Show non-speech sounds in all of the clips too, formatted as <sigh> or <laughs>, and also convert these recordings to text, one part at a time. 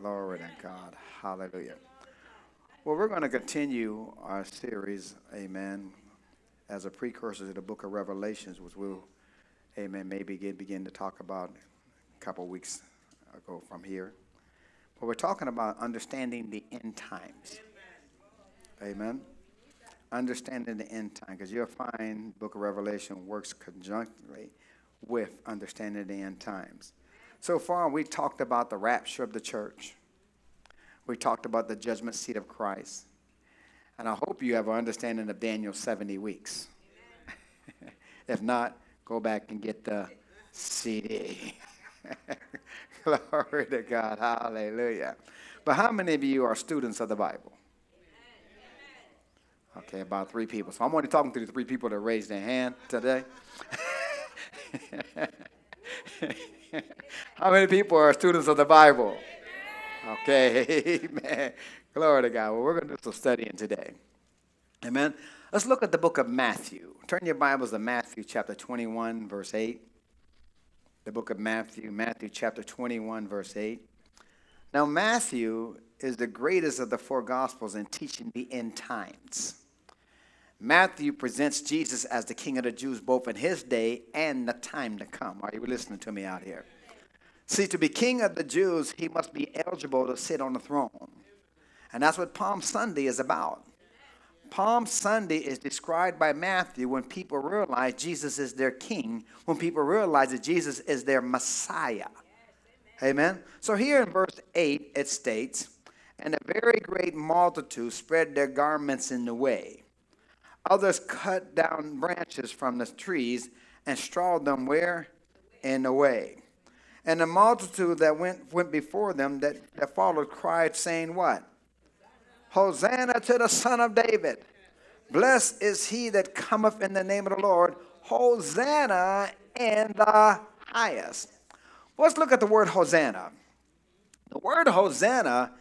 Glory to God. Hallelujah. Well, we're going to continue our series, amen, as a precursor to the book of Revelations, which we'll, amen, maybe begin, begin to talk about a couple weeks ago from here. But we're talking about understanding the end times. Amen. Understanding the end time, because you'll find book of Revelation works conjunctly with understanding the end times. So far, we talked about the rapture of the church. We talked about the judgment seat of Christ. And I hope you have an understanding of Daniel's 70 weeks. <laughs> if not, go back and get the CD. <laughs> Glory to God. Hallelujah. But how many of you are students of the Bible? Okay, about three people. So I'm only talking to the three people that raised their hand today. <laughs> <laughs> How many people are students of the Bible? Okay, <laughs> amen. Glory to God. Well, we're going to do some studying today. Amen. Let's look at the book of Matthew. Turn your Bibles to Matthew chapter 21, verse 8. The book of Matthew, Matthew chapter 21, verse 8. Now, Matthew is the greatest of the four Gospels in teaching the end times. Matthew presents Jesus as the King of the Jews both in his day and the time to come. Are you listening to me out here? See, to be King of the Jews, he must be eligible to sit on the throne. And that's what Palm Sunday is about. Palm Sunday is described by Matthew when people realize Jesus is their king, when people realize that Jesus is their Messiah. Amen. So here in verse 8, it states, And a very great multitude spread their garments in the way. Others cut down branches from the trees and strawed them where? In the way. And the multitude that went, went before them that, that followed cried, saying, What? Hosanna to the Son of David. Blessed is he that cometh in the name of the Lord. Hosanna in the highest. Let's look at the word Hosanna. The word Hosanna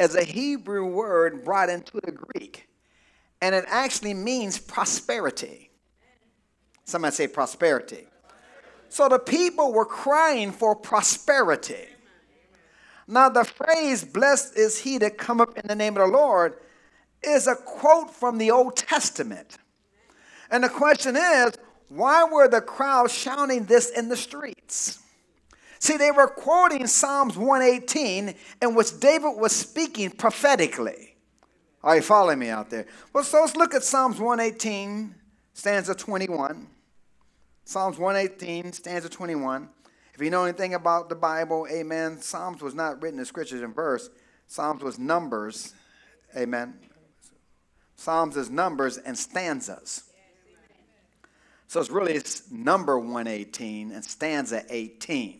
is a Hebrew word brought into the Greek and it actually means prosperity. Somebody say prosperity. So the people were crying for prosperity. Now, the phrase, blessed is he that cometh in the name of the Lord, is a quote from the Old Testament. And the question is, why were the crowd shouting this in the streets? See, they were quoting Psalms 118, in which David was speaking prophetically. Are you following me out there? Well, so let's look at Psalms 118, stanza 21. Psalms 118, stanza 21. If you know anything about the Bible, amen, Psalms was not written in scriptures in verse. Psalms was numbers, amen. Psalms is numbers and stanzas. So it's really number 118 and stanza 18.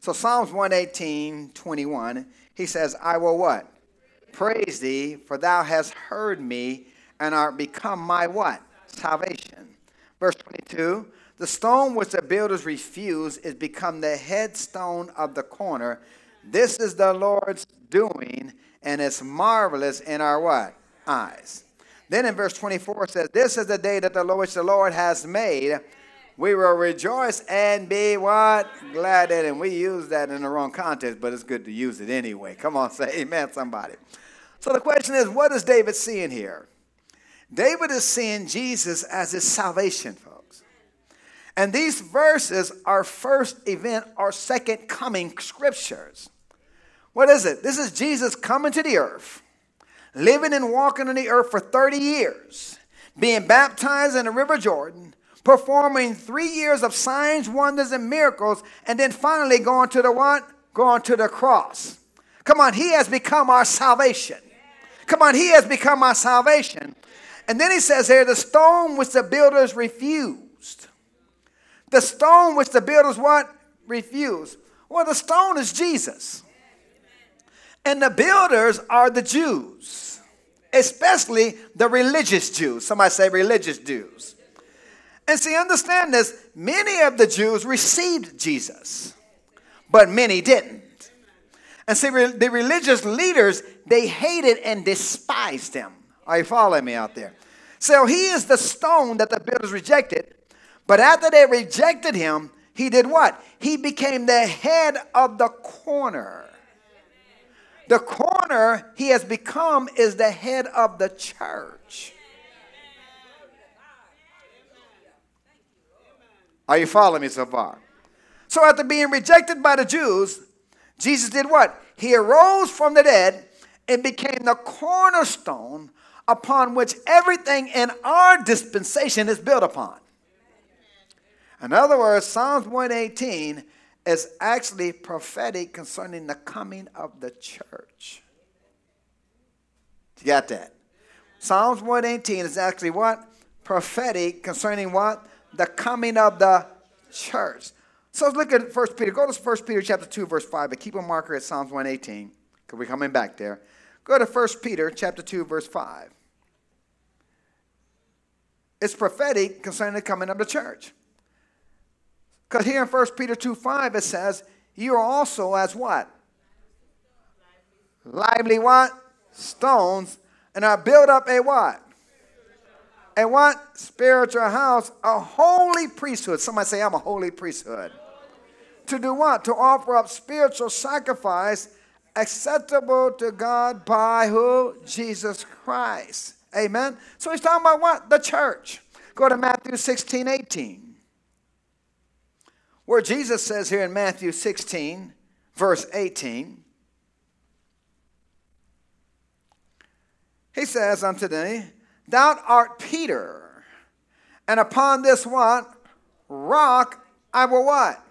So Psalms 118, 21, he says, I will what? Praise thee, for thou hast heard me and art become my what? Salvation. Verse 22 The stone which the builders refused is become the headstone of the corner. This is the Lord's doing, and it's marvelous in our what? Eyes. Then in verse 24 it says, This is the day that the Lord, which the Lord has made. We will rejoice and be what? Glad in it. We use that in the wrong context, but it's good to use it anyway. Come on, say amen, somebody. So the question is, what is David seeing here? David is seeing Jesus as his salvation, folks. And these verses are first advent or second coming scriptures. What is it? This is Jesus coming to the earth, living and walking on the earth for 30 years, being baptized in the River Jordan, performing three years of signs, wonders, and miracles, and then finally going to the what? Going to the cross. Come on, he has become our salvation. Come on, he has become my salvation. And then he says here, the stone which the builders refused. The stone which the builders what? Refused. Well, the stone is Jesus. And the builders are the Jews, especially the religious Jews. Somebody say religious Jews. And see, understand this many of the Jews received Jesus, but many didn't. And see, the religious leaders, they hated and despised him. Are you following me out there? So he is the stone that the builders rejected. But after they rejected him, he did what? He became the head of the corner. The corner he has become is the head of the church. Are you following me so far? So, after being rejected by the Jews, Jesus did what? He arose from the dead and became the cornerstone upon which everything in our dispensation is built upon. In other words, Psalms 118 is actually prophetic concerning the coming of the church. You got that? Psalms 118 is actually what? Prophetic concerning what? The coming of the church. So let's look at 1 Peter. Go to 1 Peter chapter 2, verse 5, but keep a marker at Psalms 118, because we're coming back there. Go to 1 Peter chapter 2, verse 5. It's prophetic concerning the coming of the church. Because here in 1 Peter 2 5, it says, You are also as what? Lively what? Stones, and are built up a what? A what? Spiritual house, a holy priesthood. Somebody say, I'm a holy priesthood. To do what? To offer up spiritual sacrifice acceptable to God by who? Jesus Christ. Amen. So he's talking about what? The church. Go to Matthew 16, 18. Where Jesus says here in Matthew 16, verse 18, he says unto thee, Thou art Peter, and upon this what? Rock I will what?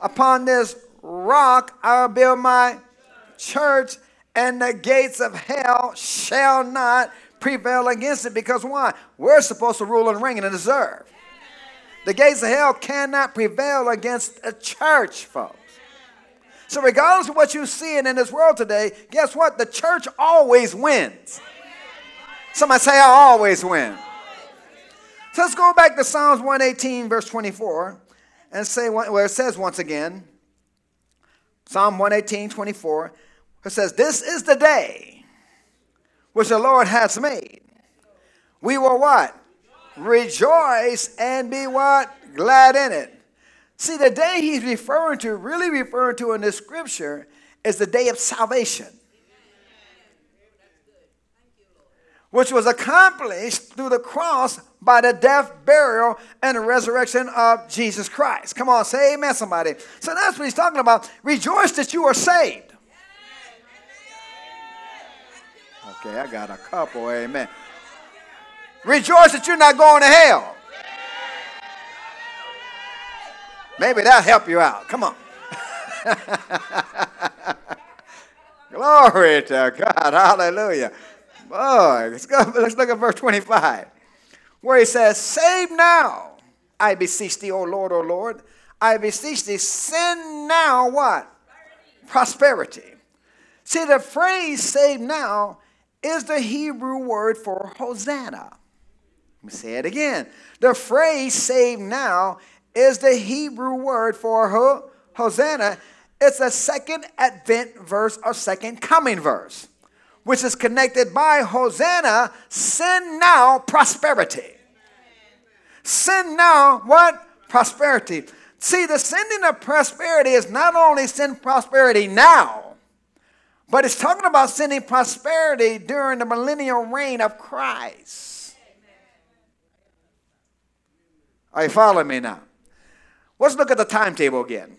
Upon this rock I will build my church, and the gates of hell shall not prevail against it. Because why? We're supposed to rule and reign and deserve. The gates of hell cannot prevail against a church, folks. So, regardless of what you're seeing in this world today, guess what? The church always wins. Somebody say, I always win. So let's go back to Psalms 118, verse 24, and say where it says once again, Psalm 118, 24, it says, This is the day which the Lord has made. We will what? Rejoice and be what? Glad in it. See, the day he's referring to, really referring to in this scripture, is the day of salvation. Which was accomplished through the cross by the death, burial, and the resurrection of Jesus Christ. Come on, say amen, somebody. So that's what he's talking about. Rejoice that you are saved. Okay, I got a couple, amen. Rejoice that you're not going to hell. Maybe that'll help you out. Come on. <laughs> Glory to God. Hallelujah. Boy, let's, go, let's look at verse 25, where he says, Save now, I beseech thee, O Lord, O Lord. I beseech thee, send now what? Prosperity. See, the phrase save now is the Hebrew word for Hosanna. Let me say it again. The phrase save now is the Hebrew word for ho- Hosanna. It's a second advent verse or second coming verse which is connected by Hosanna, send now prosperity. Send now what? Prosperity. See, the sending of prosperity is not only send prosperity now, but it's talking about sending prosperity during the millennial reign of Christ. Are you following me now? Let's look at the timetable again.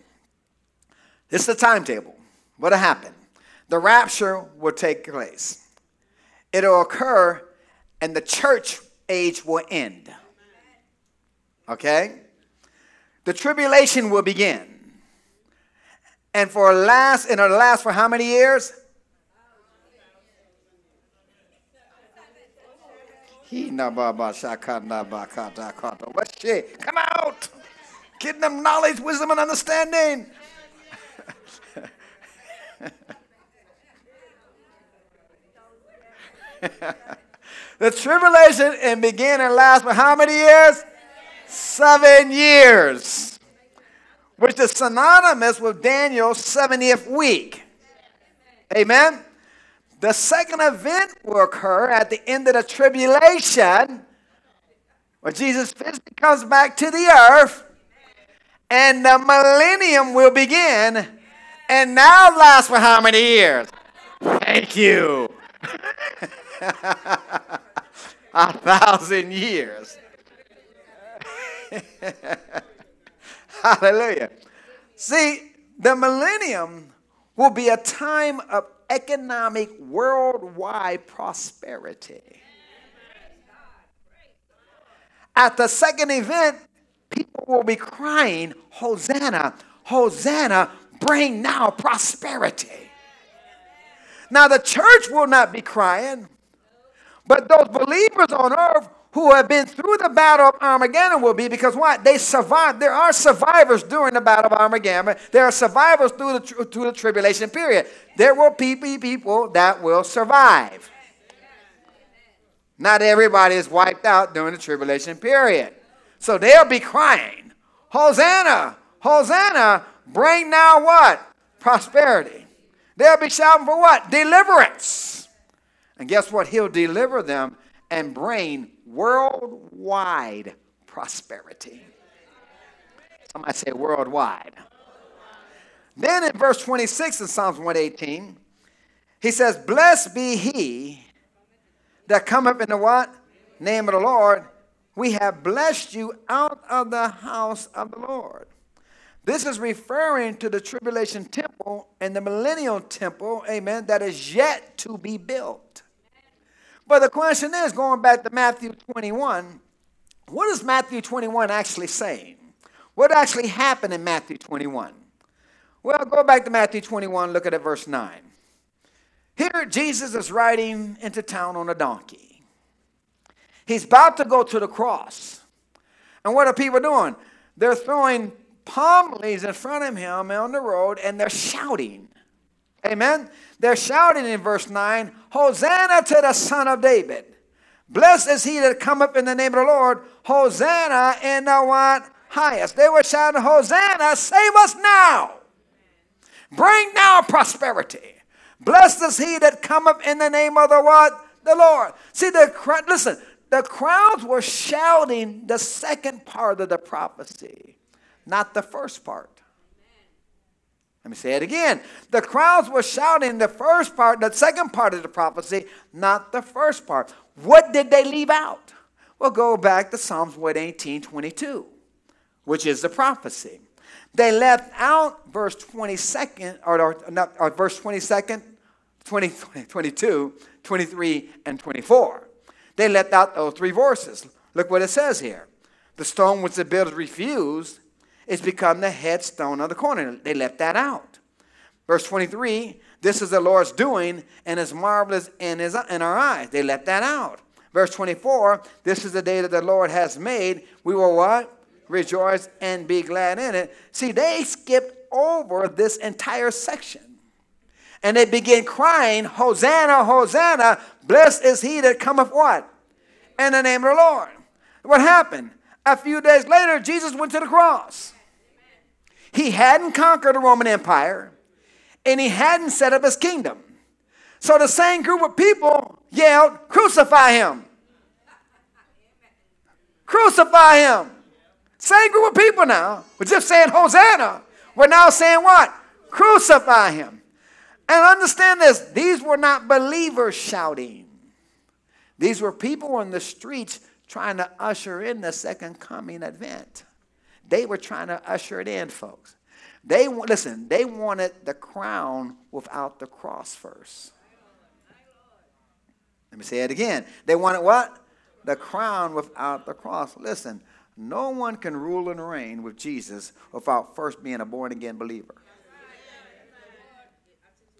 This is the timetable. What'll happen? The rapture will take place. It'll occur and the church age will end. Okay? The tribulation will begin. And for last, and it'll last for how many years? Come out! Give them knowledge, wisdom, and understanding. <laughs> <laughs> the tribulation and began and last for how many years? Seven years. Which is synonymous with Daniel's 70th week. Amen. The second advent will occur at the end of the tribulation when Jesus physically comes back to the earth and the millennium will begin and now last for how many years? Thank you. <laughs> a thousand years. <laughs> Hallelujah. See, the millennium will be a time of economic worldwide prosperity. At the second advent, people will be crying, Hosanna, Hosanna, bring now prosperity. Now, the church will not be crying, but those believers on earth who have been through the battle of Armageddon will be because what? They survived. There are survivors during the battle of Armageddon. There are survivors through the, through the tribulation period. There will be people that will survive. Not everybody is wiped out during the tribulation period. So they'll be crying, Hosanna, Hosanna, bring now what? Prosperity. They'll be shouting for what? Deliverance. And guess what? He'll deliver them and bring worldwide prosperity. Somebody say worldwide. Then in verse 26 in Psalms 118, he says, Blessed be he that cometh in the what? Name of the Lord. We have blessed you out of the house of the Lord. This is referring to the tribulation temple and the millennial temple, amen, that is yet to be built. But the question is going back to Matthew 21, what is Matthew 21 actually saying? What actually happened in Matthew 21? Well, go back to Matthew 21, look at verse 9. Here, Jesus is riding into town on a donkey. He's about to go to the cross. And what are people doing? They're throwing palm leaves in front of him on the road and they're shouting. Amen. They're shouting in verse 9, Hosanna to the Son of David. Blessed is he that cometh in the name of the Lord. Hosanna in the what? Highest. They were shouting, Hosanna, save us now. Bring now prosperity. Blessed is he that cometh in the name of the what? The Lord. See, the crowd. listen, the crowds were shouting the second part of the prophecy, not the first part. Let me say it again. The crowds were shouting the first part, the second part of the prophecy, not the first part. What did they leave out? Well, go back to Psalms 118 22, which is the prophecy. They left out verse 22nd, or, or, not, or verse 22nd, 20, 22, 23, and 24. They left out those three verses. Look what it says here. The stone which the builders refused is become the headstone of the corner. They left that out. Verse 23, this is the Lord's doing and is marvelous in, his, in our eyes. They left that out. Verse 24, this is the day that the Lord has made. We will what? Rejoice and be glad in it. See, they skipped over this entire section. And they begin crying, Hosanna, Hosanna, blessed is he that cometh what? In the name of the Lord. What happened? A few days later, Jesus went to the cross. He hadn't conquered the Roman Empire and he hadn't set up his kingdom. So the same group of people yelled, Crucify him! Crucify him! Same group of people now were just saying Hosanna. We're now saying what? Crucify him. And understand this these were not believers shouting, these were people on the streets trying to usher in the second coming event. They were trying to usher it in, folks. They listen, they wanted the crown without the cross first. Let me say it again. They wanted what? The crown without the cross. Listen, no one can rule and reign with Jesus without first being a born again believer.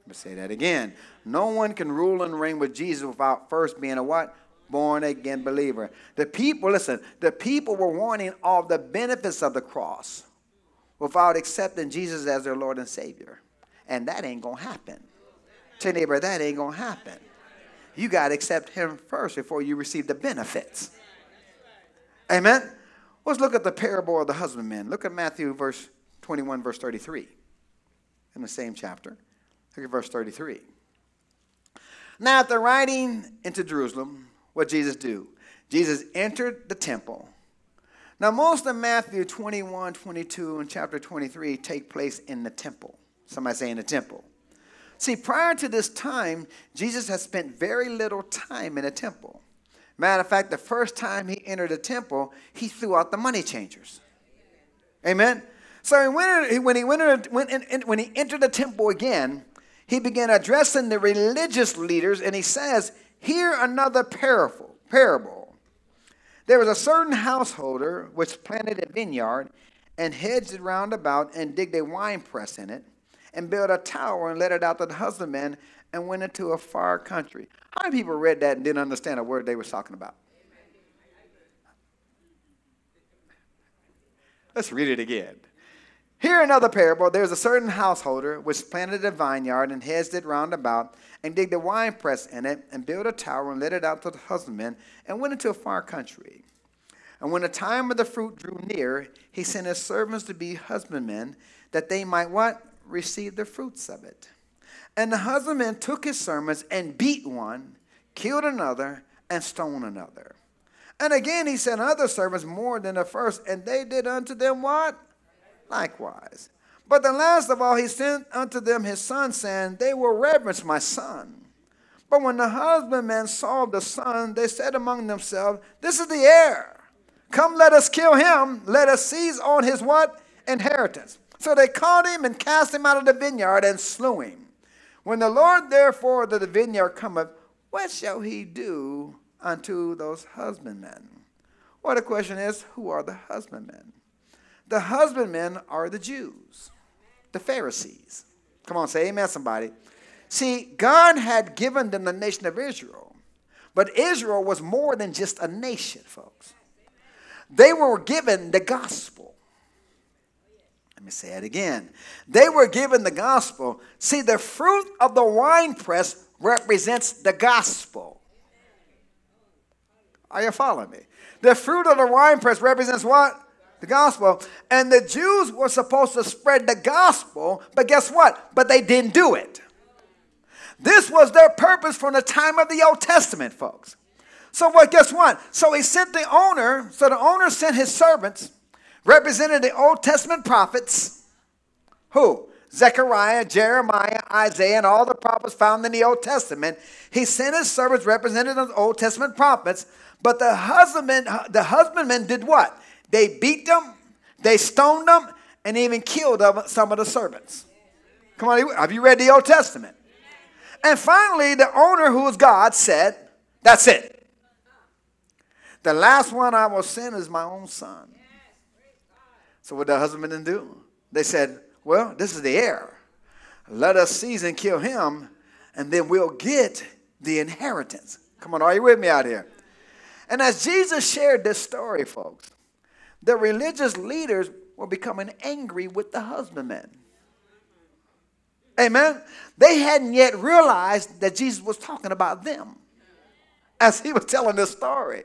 Let me say that again. No one can rule and reign with Jesus without first being a what? Born again believer. The people, listen, the people were wanting all the benefits of the cross without accepting Jesus as their Lord and Savior. And that ain't to happen. Tell neighbor, that ain't to happen. You got to accept Him first before you receive the benefits. Amen? Let's look at the parable of the husbandman. Look at Matthew verse 21, verse 33. In the same chapter. Look at verse 33. Now, after riding into Jerusalem, what Jesus do? Jesus entered the temple. Now, most of Matthew 21, 22, and chapter 23 take place in the temple. Somebody say in the temple. See, prior to this time, Jesus had spent very little time in a temple. Matter of fact, the first time he entered a temple, he threw out the money changers. Amen. So when he, went, when he entered the temple again, he began addressing the religious leaders, and he says, "Hear another parable. Parable. There was a certain householder which planted a vineyard, and hedged it round about, and digged a wine press in it, and built a tower, and let it out to the husbandman, and went into a far country." How many people read that and didn't understand a word they were talking about? Let's read it again. Hear another parable. There's a certain householder which planted a vineyard and hedged it round about, and digged a winepress in it, and built a tower and let it out to the husbandmen, and went into a far country. And when the time of the fruit drew near, he sent his servants to be husbandmen, that they might what? Receive the fruits of it. And the husbandman took his servants and beat one, killed another, and stoned another. And again he sent other servants more than the first, and they did unto them what? Likewise. But the last of all he sent unto them his son, saying, They will reverence my son. But when the husbandmen saw the son, they said among themselves, This is the heir. Come, let us kill him. Let us seize on his what? Inheritance. So they caught him and cast him out of the vineyard and slew him. When the Lord therefore of the vineyard cometh, what shall he do unto those husbandmen? Well, the question is, who are the husbandmen? The husbandmen are the Jews, the Pharisees. Come on, say amen, somebody. See, God had given them the nation of Israel, but Israel was more than just a nation, folks. They were given the gospel. Let me say it again. They were given the gospel. See, the fruit of the winepress represents the gospel. Are you following me? The fruit of the winepress represents what? The gospel. And the Jews were supposed to spread the gospel, but guess what? But they didn't do it. This was their purpose from the time of the Old Testament, folks. So what guess what? So he sent the owner, so the owner sent his servants, represented the Old Testament prophets. Who? Zechariah, Jeremiah, Isaiah, and all the prophets found in the Old Testament. He sent his servants, represented the Old Testament prophets, but the husbandmen, the husbandman did what? They beat them, they stoned them, and even killed some of the servants. Come on, have you read the Old Testament? And finally, the owner, who was God, said, That's it. The last one I will send is my own son. So, what the husbandmen do? They said, Well, this is the heir. Let us seize and kill him, and then we'll get the inheritance. Come on, are you with me out here? And as Jesus shared this story, folks, the religious leaders were becoming angry with the husbandmen. Amen. They hadn't yet realized that Jesus was talking about them as he was telling this story.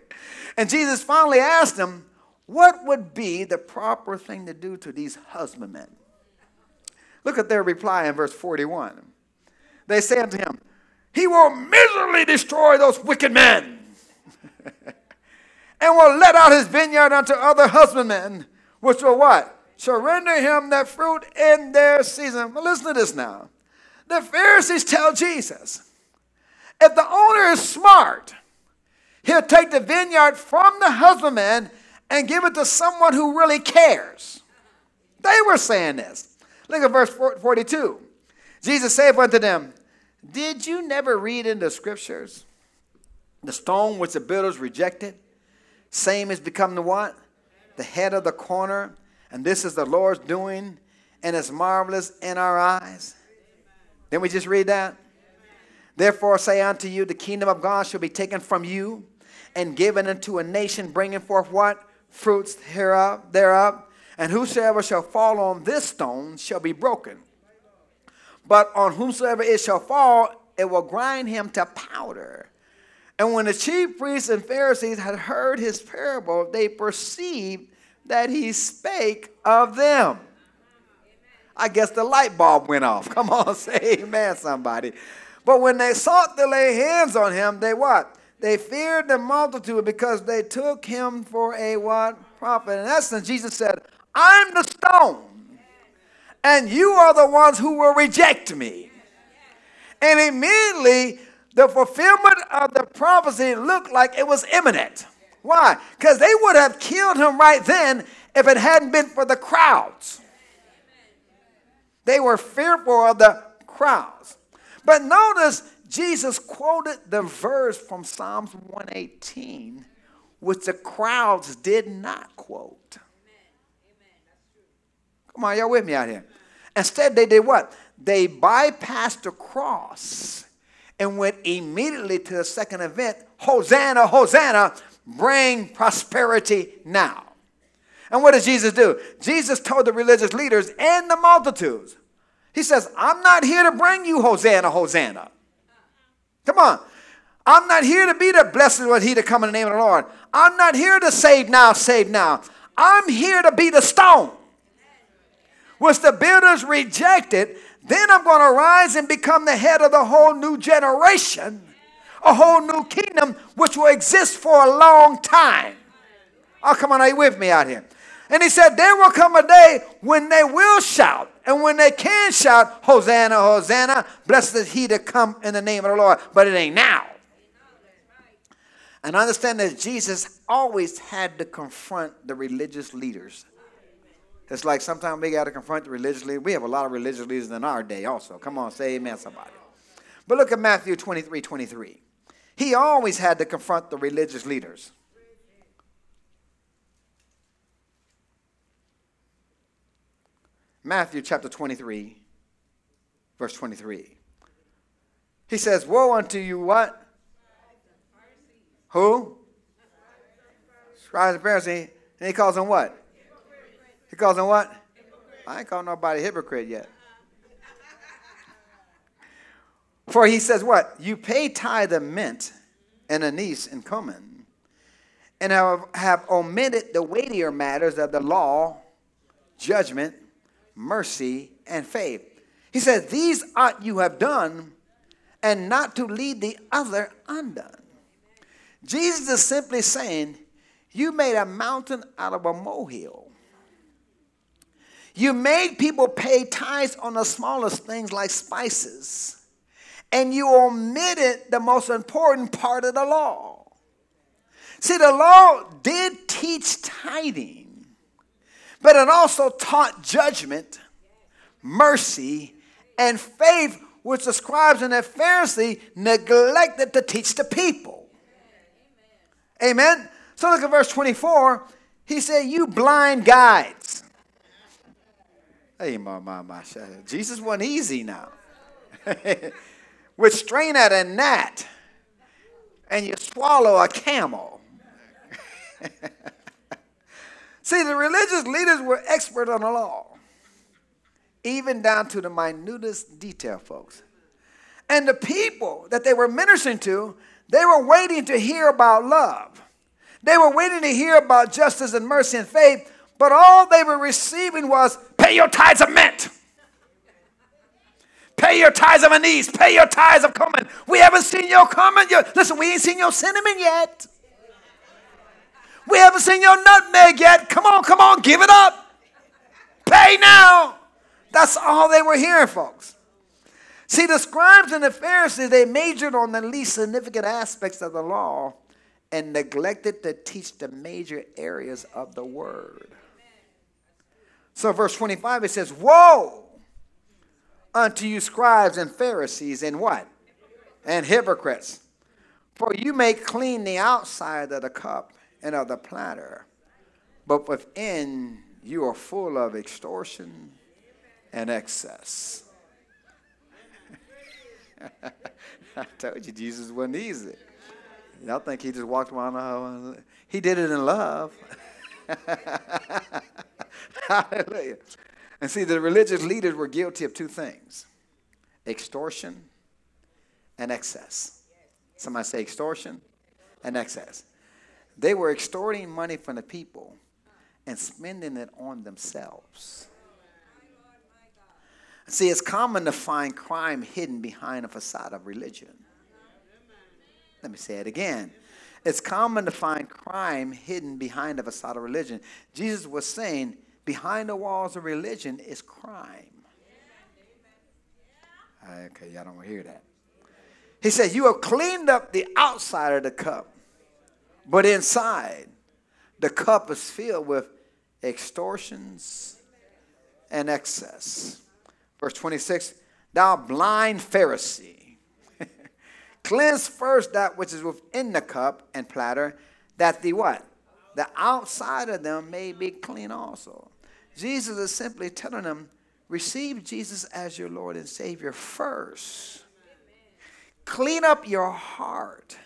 And Jesus finally asked them, What would be the proper thing to do to these husbandmen? Look at their reply in verse 41. They say unto him, He will miserably destroy those wicked men. <laughs> and will let out his vineyard unto other husbandmen, which will what? Shall render him that fruit in their season. Well, listen to this now. The Pharisees tell Jesus, if the owner is smart, he'll take the vineyard from the husbandman and give it to someone who really cares. They were saying this. Look at verse 42. Jesus saith unto them, Did you never read in the scriptures the stone which the builders rejected? Same has become the what? The head of the corner. And this is the Lord's doing, and it's marvelous in our eyes. Didn't we just read that? Therefore say unto you, the kingdom of God shall be taken from you and given unto a nation bringing forth what? Fruits hereof, thereof. And whosoever shall fall on this stone shall be broken. But on whomsoever it shall fall, it will grind him to powder. And when the chief priests and Pharisees had heard his parable, they perceived that he spake of them. I guess the light bulb went off. <laughs> Come on, say amen, somebody. But when they sought to lay hands on him, they what? They feared the multitude because they took him for a what? Prophet. In essence, Jesus said, I'm the stone, and you are the ones who will reject me. And immediately, the fulfillment of the prophecy looked like it was imminent. Why? Because they would have killed him right then if it hadn't been for the crowds. They were fearful of the crowds. But notice Jesus quoted the verse from Psalms 118, which the crowds did not quote. Come on, y'all with me out here? Instead, they did what? They bypassed the cross and went immediately to the second advent Hosanna, Hosanna, bring prosperity now. And what does Jesus do? Jesus told the religious leaders and the multitudes, He says, I'm not here to bring you Hosanna, Hosanna. Come on. I'm not here to be the blessed one, he to come in the name of the Lord. I'm not here to save now, save now. I'm here to be the stone. Which the builders rejected, then I'm going to rise and become the head of the whole new generation, a whole new kingdom which will exist for a long time. Oh, come on, are you with me out here? And he said, There will come a day when they will shout, and when they can shout, Hosanna, Hosanna, blessed is he to come in the name of the Lord. But it ain't now. And understand that Jesus always had to confront the religious leaders. It's like sometimes we got to confront the religious leaders. We have a lot of religious leaders in our day also. Come on, say amen, somebody. But look at Matthew 23 23. He always had to confront the religious leaders. Matthew chapter 23, verse 23. He says, Woe unto you, what? Who? Scribes and Pharisees. And he calls them what? He calls them what? I ain't called nobody hypocrite yet. For he says what? You pay tithe of mint and anise and cumin, and have, have omitted the weightier matters of the law, judgment, mercy, and faith. He says, These ought you have done, and not to leave the other undone. Jesus is simply saying, You made a mountain out of a molehill. You made people pay tithes on the smallest things like spices, and you omitted the most important part of the law. See, the law did teach tithing, but it also taught judgment, mercy, and faith, which the scribes and the Pharisees neglected to teach the people. Amen. So look at verse 24. He said, You blind guides. Hey, my, my, my. Jesus wasn't easy now. <laughs> Would strain at a gnat and you swallow a camel. <laughs> See, the religious leaders were expert on the law, even down to the minutest detail, folks. And the people that they were ministering to, they were waiting to hear about love. They were waiting to hear about justice and mercy and faith, but all they were receiving was pay your tithes of mint. Pay your tithes of anise. Pay your tithes of cumin. We haven't seen your cumin. yet. listen, we ain't seen your cinnamon yet. We haven't seen your nutmeg yet. Come on, come on, give it up. Pay now. That's all they were hearing, folks. See, the scribes and the Pharisees, they majored on the least significant aspects of the law and neglected to teach the major areas of the word. So, verse 25, it says, Woe unto you, scribes and Pharisees, and what? And hypocrites. For you may clean the outside of the cup and of the platter, but within you are full of extortion and excess. <laughs> I told you Jesus wasn't easy. Y'all think he just walked around? He did it in love. <laughs> <laughs> Hallelujah. And see, the religious leaders were guilty of two things extortion and excess. Somebody say extortion and excess. They were extorting money from the people and spending it on themselves. See, it's common to find crime hidden behind a facade of religion. Let me say it again. It's common to find crime hidden behind a facade of religion. Jesus was saying, behind the walls of religion is crime. Ah, okay, y'all don't hear that. He said, You have cleaned up the outside of the cup, but inside, the cup is filled with extortions and excess. Verse 26 Thou blind Pharisee, cleanse first that which is within the cup and platter, that the what? The outside of them may be clean also. Jesus is simply telling them, receive Jesus as your Lord and Savior first. Clean up your heart.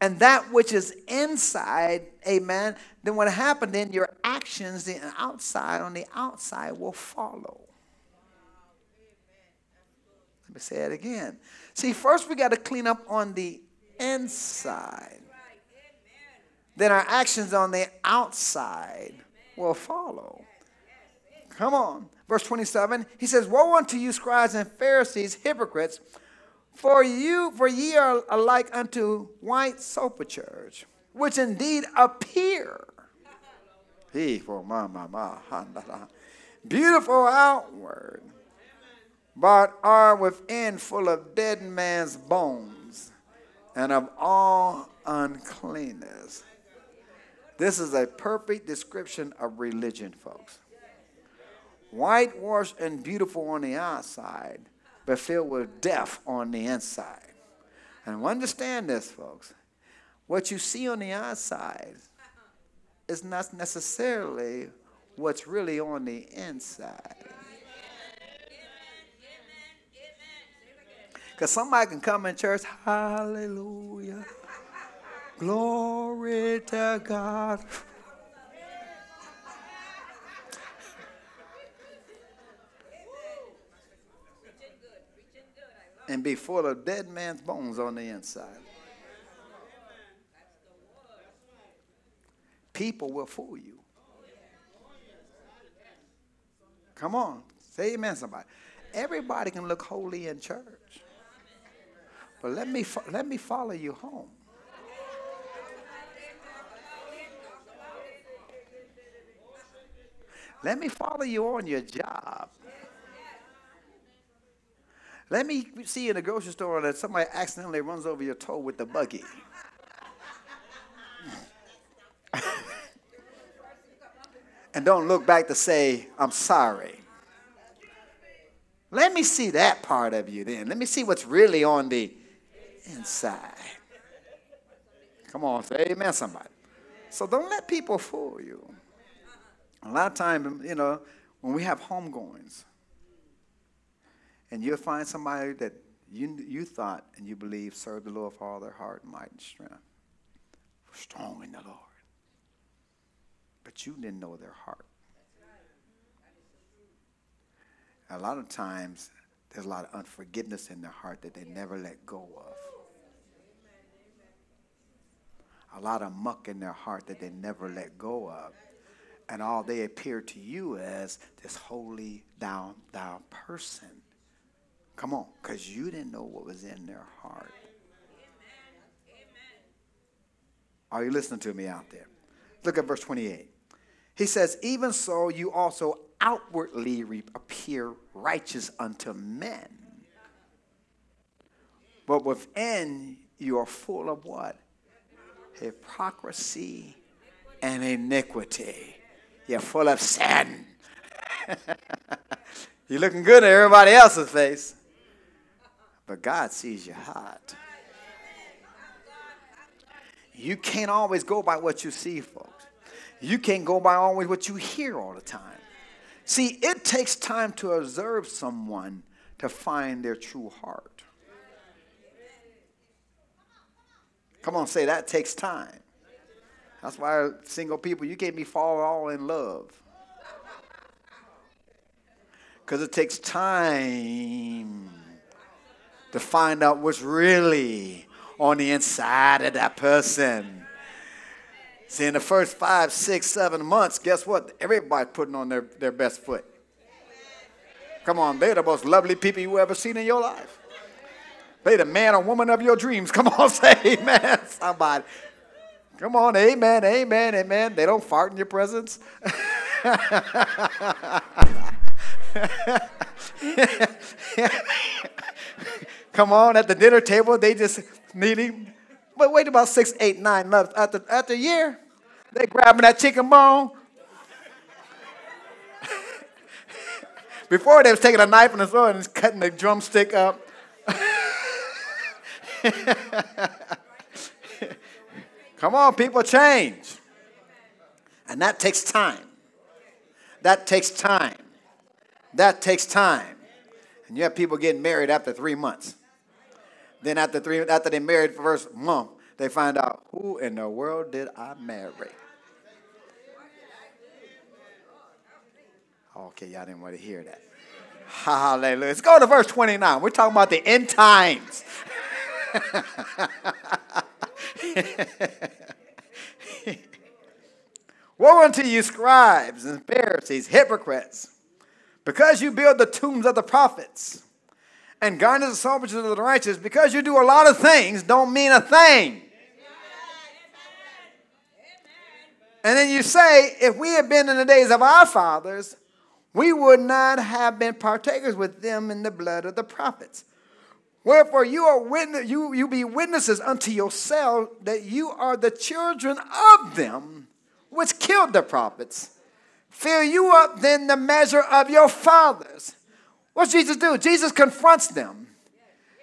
And that which is inside, amen, then what happened then, your actions, the outside, on the outside will follow. Let me say it again. See, first we got to clean up on the inside. Then our actions on the outside will follow. Come on. Verse 27, he says, Woe unto you, scribes and Pharisees, hypocrites, for you, for ye are alike unto white sepulchres, which indeed appear. Beautiful outward, but are within full of dead man's bones and of all uncleanness. This is a perfect description of religion, folks whitewashed and beautiful on the outside, but filled with death on the inside. And understand this, folks. What you see on the outside is not necessarily what's really on the inside. Because somebody can come in church, hallelujah, glory to God. and be full of dead man's bones on the inside. People will fool you. Come on, say amen, somebody. Everybody can look holy in church, but let me let me follow you home. Let me follow you on your job. Let me see in the grocery store that somebody accidentally runs over your toe with the buggy. <laughs> and don't look back to say, I'm sorry. Let me see that part of you then. Let me see what's really on the inside. Come on, say amen, somebody. So don't let people fool you. A lot of times, you know, when we have homegoings, and you'll find somebody that you, you thought and you believe served the Lord for all their heart, might, and strength. Strong in the Lord. But you didn't know their heart. A lot of times, there's a lot of unforgiveness in their heart that they never let go of. A lot of muck in their heart that they never let go of. And all they appear to you as this holy, down, down person. Come on, because you didn't know what was in their heart. Are you listening to me out there? Look at verse 28. He says, Even so, you also outwardly appear righteous unto men. But within you are full of what? Hypocrisy and iniquity. You're full of sin. <laughs> You're looking good in everybody else's face. But God sees your heart. You can't always go by what you see, folks. You can't go by always what you hear all the time. See, it takes time to observe someone to find their true heart. Come on, say that takes time. That's why single people, you can't be falling all in love. Because it takes time to find out what's really on the inside of that person. See, in the first five, six, seven months, guess what? Everybody's putting on their, their best foot. Come on, they're the most lovely people you ever seen in your life. They the man or woman of your dreams. Come on, <laughs> say amen, somebody. Come on, amen, amen, amen. They don't fart in your presence. <laughs> Come on, at the dinner table, they just meeting. But wait about six, eight, nine months after, after a year, they grabbing that chicken bone. <laughs> Before they was taking a knife and a sword and cutting the drumstick up. <laughs> Come on, people, change. And that takes time. That takes time. That takes time. And you have people getting married after three months. Then after three, after they married for first month, they find out who in the world did I marry? Okay, y'all didn't want to hear that. Hallelujah. Let's go to verse 29. We're talking about the end times. <laughs> Woe unto you, scribes and Pharisees, hypocrites, because you build the tombs of the prophets and garnish the sepulchres of the righteous, because you do a lot of things, don't mean a thing. And then you say, if we had been in the days of our fathers, we would not have been partakers with them in the blood of the prophets. Wherefore you are witness, you, you be witnesses unto yourself that you are the children of them which killed the prophets. Fill you up then the measure of your fathers. What's Jesus do? Jesus confronts them.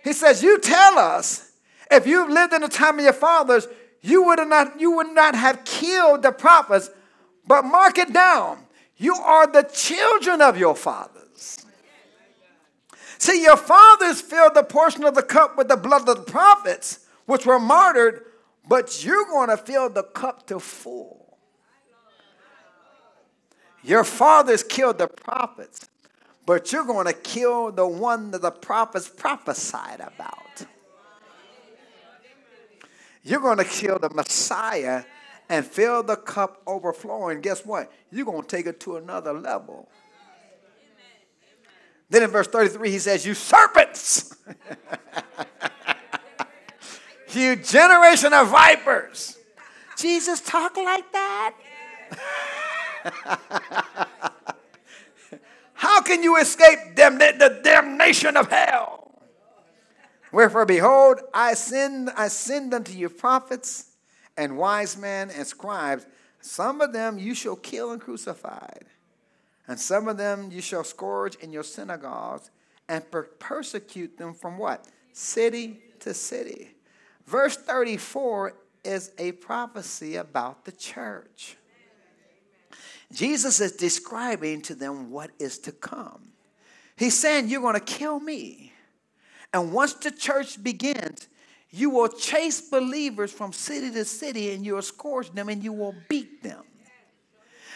He says, You tell us, if you lived in the time of your fathers, you would not, you would not have killed the prophets. But mark it down. You are the children of your fathers. See, your fathers filled the portion of the cup with the blood of the prophets, which were martyred, but you're going to fill the cup to full. Your fathers killed the prophets, but you're going to kill the one that the prophets prophesied about. You're going to kill the Messiah and fill the cup overflowing. Guess what? You're going to take it to another level. Then in verse 33, he says, You serpents! <laughs> you generation of vipers! Jesus talk like that? <laughs> How can you escape the damnation of hell? Wherefore, behold, I send, I send unto you prophets and wise men and scribes. Some of them you shall kill and crucify and some of them you shall scourge in your synagogues and per- persecute them from what? City to city. Verse 34 is a prophecy about the church. Jesus is describing to them what is to come. He's saying, You're going to kill me. And once the church begins, you will chase believers from city to city and you'll scourge them and you will beat them.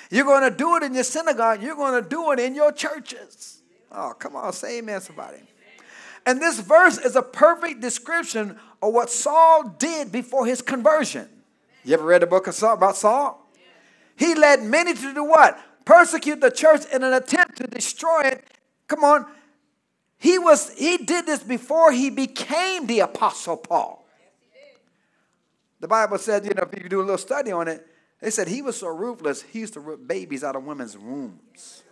You're going to do it in your synagogue. You're going to do it in your churches. Oh, come on, say amen, somebody. And this verse is a perfect description of what Saul did before his conversion. You ever read the book of Saul, about Saul? He led many to do what? Persecute the church in an attempt to destroy it. Come on. He was he did this before he became the apostle Paul. The Bible said, you know, if you do a little study on it, they said he was so ruthless, he used to rip babies out of women's wombs.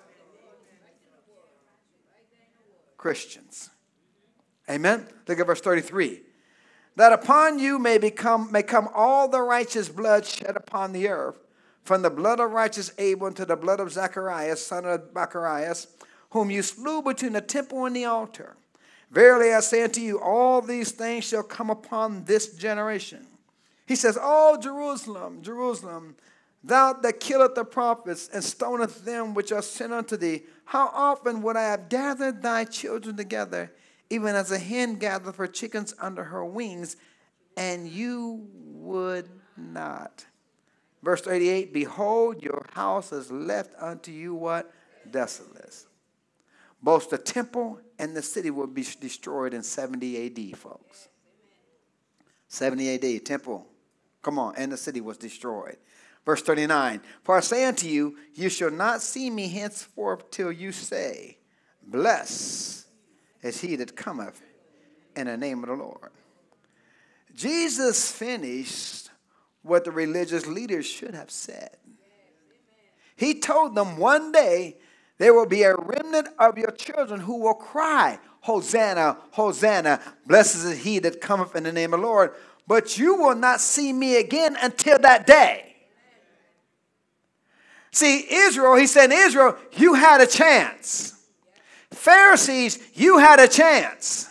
Christians. Amen. Look at verse 33. That upon you may become may come all the righteous blood shed upon the earth, from the blood of righteous Abel to the blood of Zacharias, son of Barachias, whom you slew between the temple and the altar. Verily I say unto you, all these things shall come upon this generation. He says, Oh, Jerusalem, Jerusalem, thou that killest the prophets and stonest them which are sent unto thee, how often would I have gathered thy children together, even as a hen gathereth her chickens under her wings, and you would not. Verse 88 Behold, your house is left unto you what? Desolate. Both the temple and the city will be destroyed in 70 AD, folks. 70 AD, temple Come on, and the city was destroyed. Verse 39 For I say unto you, you shall not see me henceforth till you say, Blessed is he that cometh in the name of the Lord. Jesus finished what the religious leaders should have said. He told them one day There will be a remnant of your children who will cry, Hosanna, Hosanna, blessed is he that cometh in the name of the Lord. But you will not see me again until that day. See, Israel, he said, Israel, you had a chance. Pharisees, you had a chance.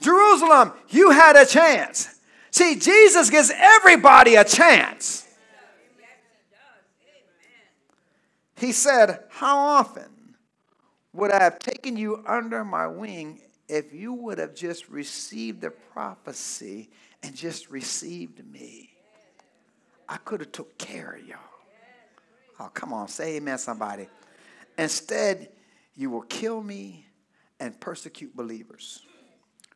Jerusalem, you had a chance. See, Jesus gives everybody a chance. He said, How often would I have taken you under my wing if you would have just received the prophecy and just received me? I could have took care of y'all. Oh, come on, say amen, somebody. Instead, you will kill me and persecute believers.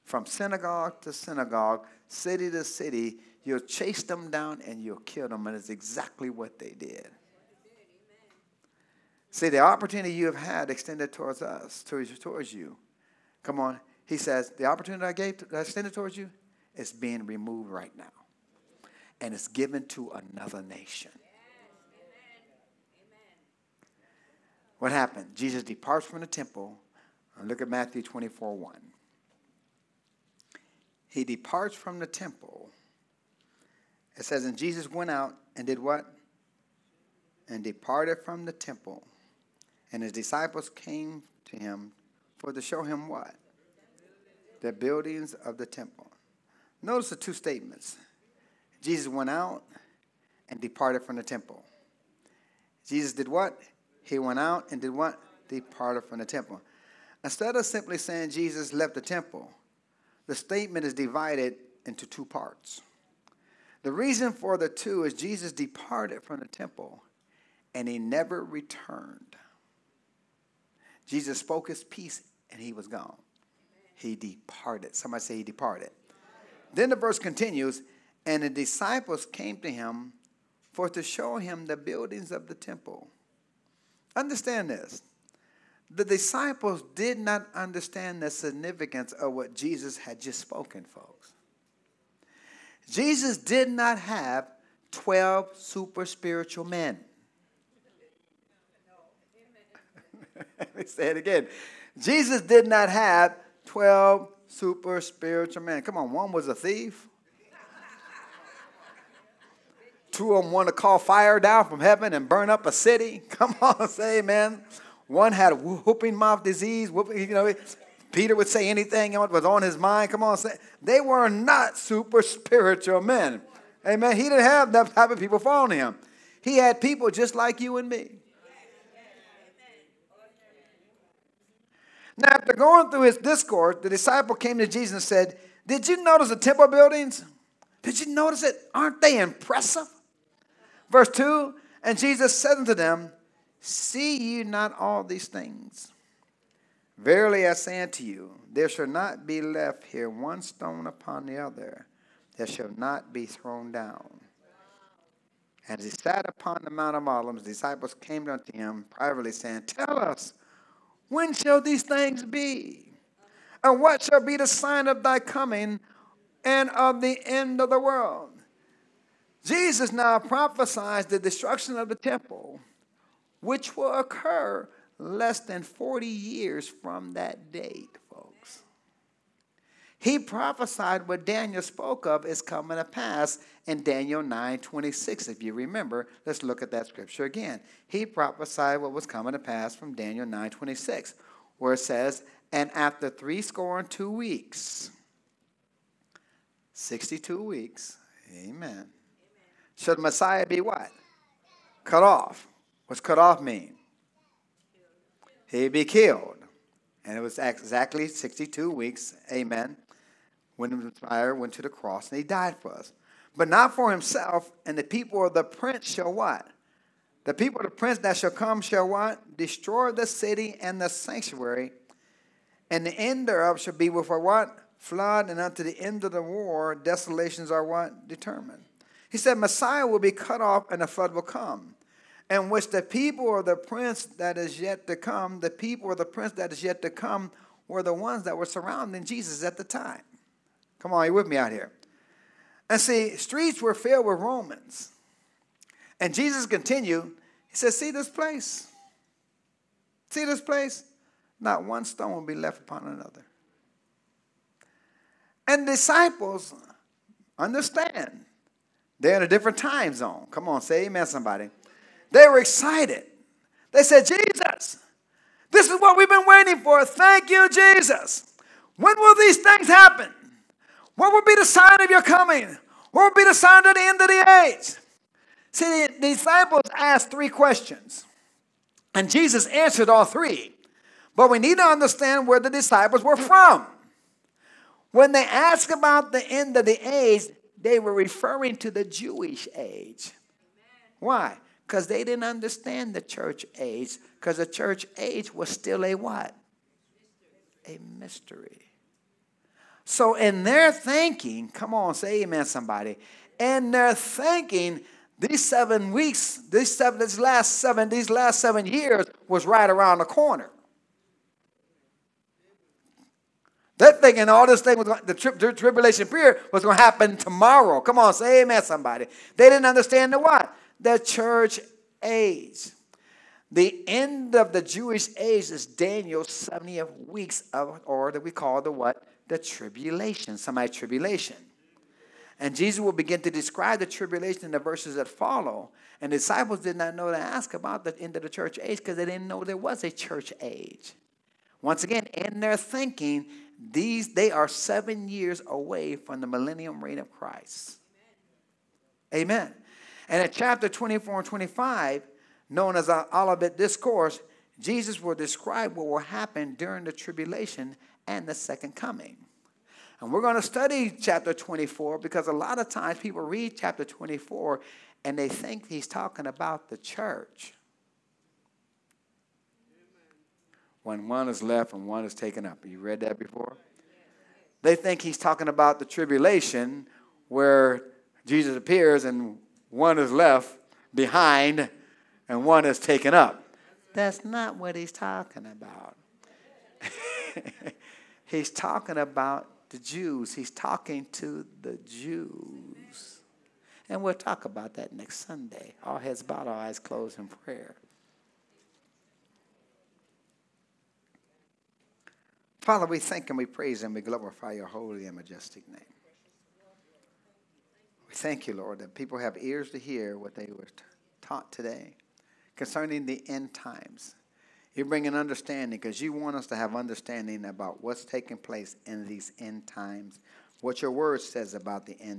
From synagogue to synagogue, city to city, you'll chase them down and you'll kill them. And it's exactly what they did. See, the opportunity you have had extended towards us, towards, you. Come on. He says, the opportunity I gave, I extended towards you, is being removed right now. And it's given to another nation. What happened? Jesus departs from the temple. Look at Matthew 24 1. He departs from the temple. It says, and Jesus went out and did what? And departed from the temple and his disciples came to him for to show him what? The buildings of the temple. Notice the two statements. Jesus went out and departed from the temple. Jesus did what? He went out and did what? Departed from the temple. Instead of simply saying Jesus left the temple, the statement is divided into two parts. The reason for the two is Jesus departed from the temple and he never returned. Jesus spoke his piece and he was gone. He departed. Somebody say he departed. Then the verse continues, and the disciples came to him for to show him the buildings of the temple. Understand this. The disciples did not understand the significance of what Jesus had just spoken, folks. Jesus did not have 12 super spiritual men. <laughs> Let me say it again. Jesus did not have 12 super spiritual man. Come on, one was a thief. Two of them wanted to call fire down from heaven and burn up a city. <laughs> Come on, say amen. One had a whooping mouth disease. Whooping, you know, Peter would say anything that was on his mind. Come on, say they were not super spiritual men. Amen. He didn't have that type of people following him. He had people just like you and me. Now, after going through his discourse, the disciple came to Jesus and said, Did you notice the temple buildings? Did you notice it? Aren't they impressive? Verse 2 And Jesus said unto them, See you not all these things? Verily I say unto you, there shall not be left here one stone upon the other that shall not be thrown down. And as he sat upon the Mount of Olives, the disciples came unto him privately, saying, Tell us, when shall these things be? And what shall be the sign of thy coming and of the end of the world? Jesus now prophesies the destruction of the temple, which will occur less than 40 years from that date. He prophesied what Daniel spoke of is coming to pass in Daniel 9 26. If you remember, let's look at that scripture again. He prophesied what was coming to pass from Daniel 9 26, where it says, And after three score and two weeks, 62 weeks, amen, amen. should Messiah be what? Cut off. What's cut off mean? He'd be killed. And it was exactly 62 weeks, amen, when the Messiah went to the cross and he died for us but not for himself. And the people of the prince shall what? The people of the prince that shall come shall what? Destroy the city and the sanctuary. And the end thereof shall be with a what? Flood, and unto the end of the war, desolations are what? Determined. He said, Messiah will be cut off and the flood will come. And which the people of the prince that is yet to come, the people of the prince that is yet to come, were the ones that were surrounding Jesus at the time. Come on, you with me out here? And see, streets were filled with Romans. And Jesus continued, He said, See this place? See this place? Not one stone will be left upon another. And disciples understand. They're in a different time zone. Come on, say amen, somebody. They were excited. They said, Jesus, this is what we've been waiting for. Thank you, Jesus. When will these things happen? What will be the sign of your coming? What will be the sign of the end of the age? See, the disciples asked three questions, and Jesus answered all three. But we need to understand where the disciples were from. When they asked about the end of the age, they were referring to the Jewish age. Why? Because they didn't understand the church age, because the church age was still a what? A mystery. So, in their thinking, come on, say amen, somebody. In their thinking, these seven weeks, these seven, this last seven, these last seven years was right around the corner. They're thinking all this thing was going, the, tri- the tribulation period was going to happen tomorrow. Come on, say amen, somebody. They didn't understand the what? The church age. The end of the Jewish age is Daniel's 70 weeks of, or that we call the what? The tribulation. Somebody tribulation. And Jesus will begin to describe the tribulation in the verses that follow. And disciples did not know to ask about the end of the church age because they didn't know there was a church age. Once again, in their thinking, these they are seven years away from the millennium reign of Christ. Amen. Amen. And in chapter 24 and 25, known as the Olivet Discourse, Jesus will describe what will happen during the tribulation and the second coming. And we're going to study chapter 24 because a lot of times people read chapter 24 and they think he's talking about the church. when one is left and one is taken up. You read that before? They think he's talking about the tribulation where Jesus appears and one is left behind and one is taken up. That's not what he's talking about. <laughs> he's talking about the Jews. He's talking to the Jews. And we'll talk about that next Sunday. All heads bowed, all eyes closed in prayer. Father, we thank and we praise and we glorify your holy and majestic name. We thank you, Lord, that people have ears to hear what they were taught today concerning the end times. You bring an understanding because you want us to have understanding about what's taking place in these end times, what your word says about the end